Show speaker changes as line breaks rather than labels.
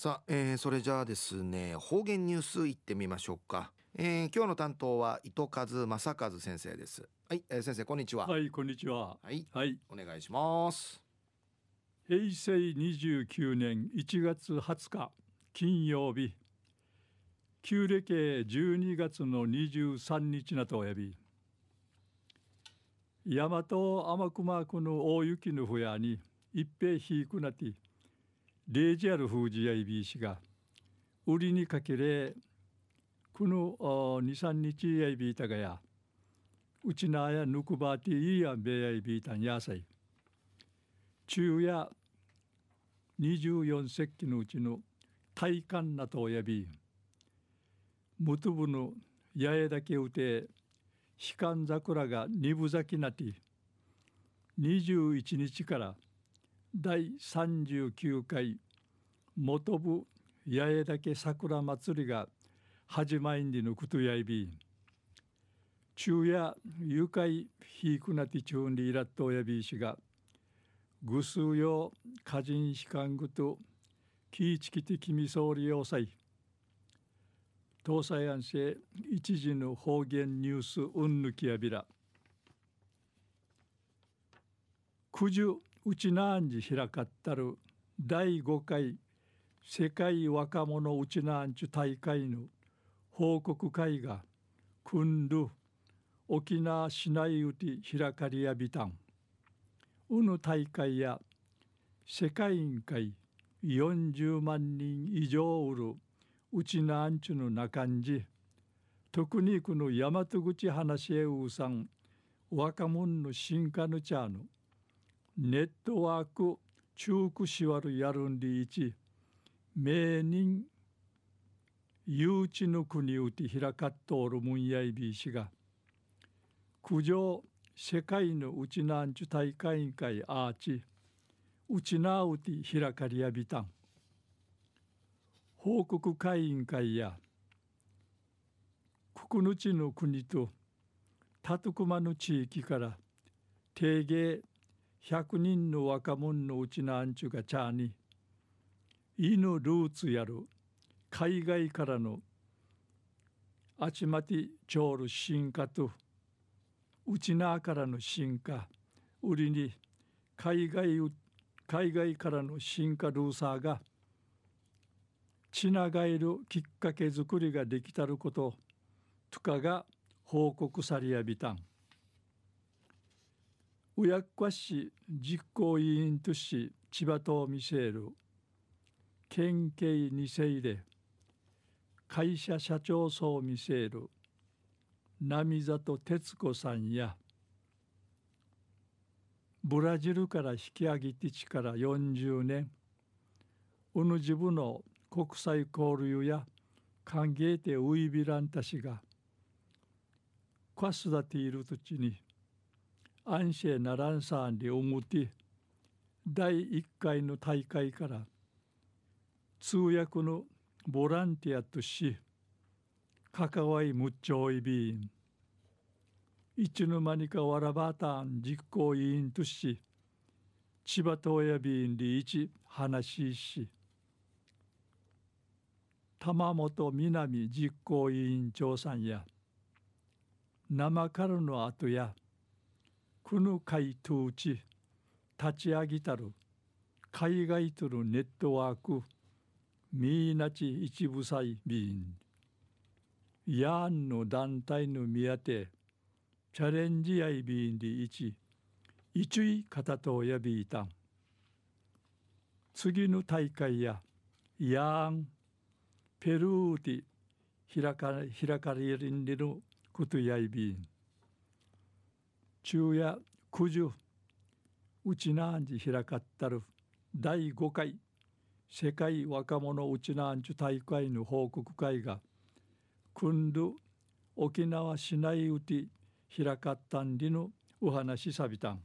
さあ、えー、それじゃあですね方言ニュースいってみましょうか、えー、今日の担当は糸数正和先生です。はい、えー、先生こんにちは。
はいこんにちは。
はい、はい、お願いします。
平成29年1月20日金曜日。旧暦12月の23日なとおやび。大和天熊区の大雪のふやに一平ひいくなてレージアル封じやいびいしが売りにかけれこの23日やいびいたがやうちなやぬくばていいやべやいびいたんやさい。昼夜24節気のうちの体感なとおやびむとぶの八重だけうて悲観桜が二分咲きなて21日から第39回元部八重岳桜祭りが始まりにのことやいび昼夜愉快ひいくなてちゅうんりいらっとやびしがぐすうよ歌人悲観ぐときいちきてきみそうり要塞東西安政一時の方言ニュースうんぬきやびら。九十うちなんじ開かったる第5回世界若者うちなんちゅ大会の報告会がくんる沖縄市内うて開かりやびたん。うぬ大会や世界委員会40万人以上うるうちなんちゅのなかんじ。特にこの大和口話へうさん若者の進化のチャーのネットワーク中区しわるやるんりいち名人誘致の国うて開かっとおるもんやいびいしが苦情世界のうちなんちゅ大会委員会アーチうちなうて開かりやびたん。報告会委員会や国ちの国とたとくまの地域から定芸100人の若者のうちのアンチュがチャーにイのルーツやる海外からのあちまちちょうる進化とうちなからの進化売りに海外海外からの進化ルーサーがちながえるきっかけ作りができたることとかが報告されやびたん。うやっかし実行委員とし千葉と見せる県警二世で会社社長層見せる波里哲子さんやブラジルから引き上げてちから40年うぬ自分の国際交流や歓迎てウイビランたしがカスダティール土地に安シならんさんでおむて第1回の大会から通訳のボランティアとし関わりむっちょいびんいつの間にかわらばたん実行委員とし千葉東やびんで一話しし玉本南実行委員長さんや生からの後やこの会統治立ち上げたる。海外とのネットワークみーなち一部祭便。やんの団体の見当てチャレンジやいびんで一一位方とやびいたん。次の大会ややんペルーで開か開かれるんでのことやいびん。昼夜九十うちなんじ開かったる第5回世界若者うちなんじ大会の報告会が訓る沖縄市内うて開かったんりのお話さびたん。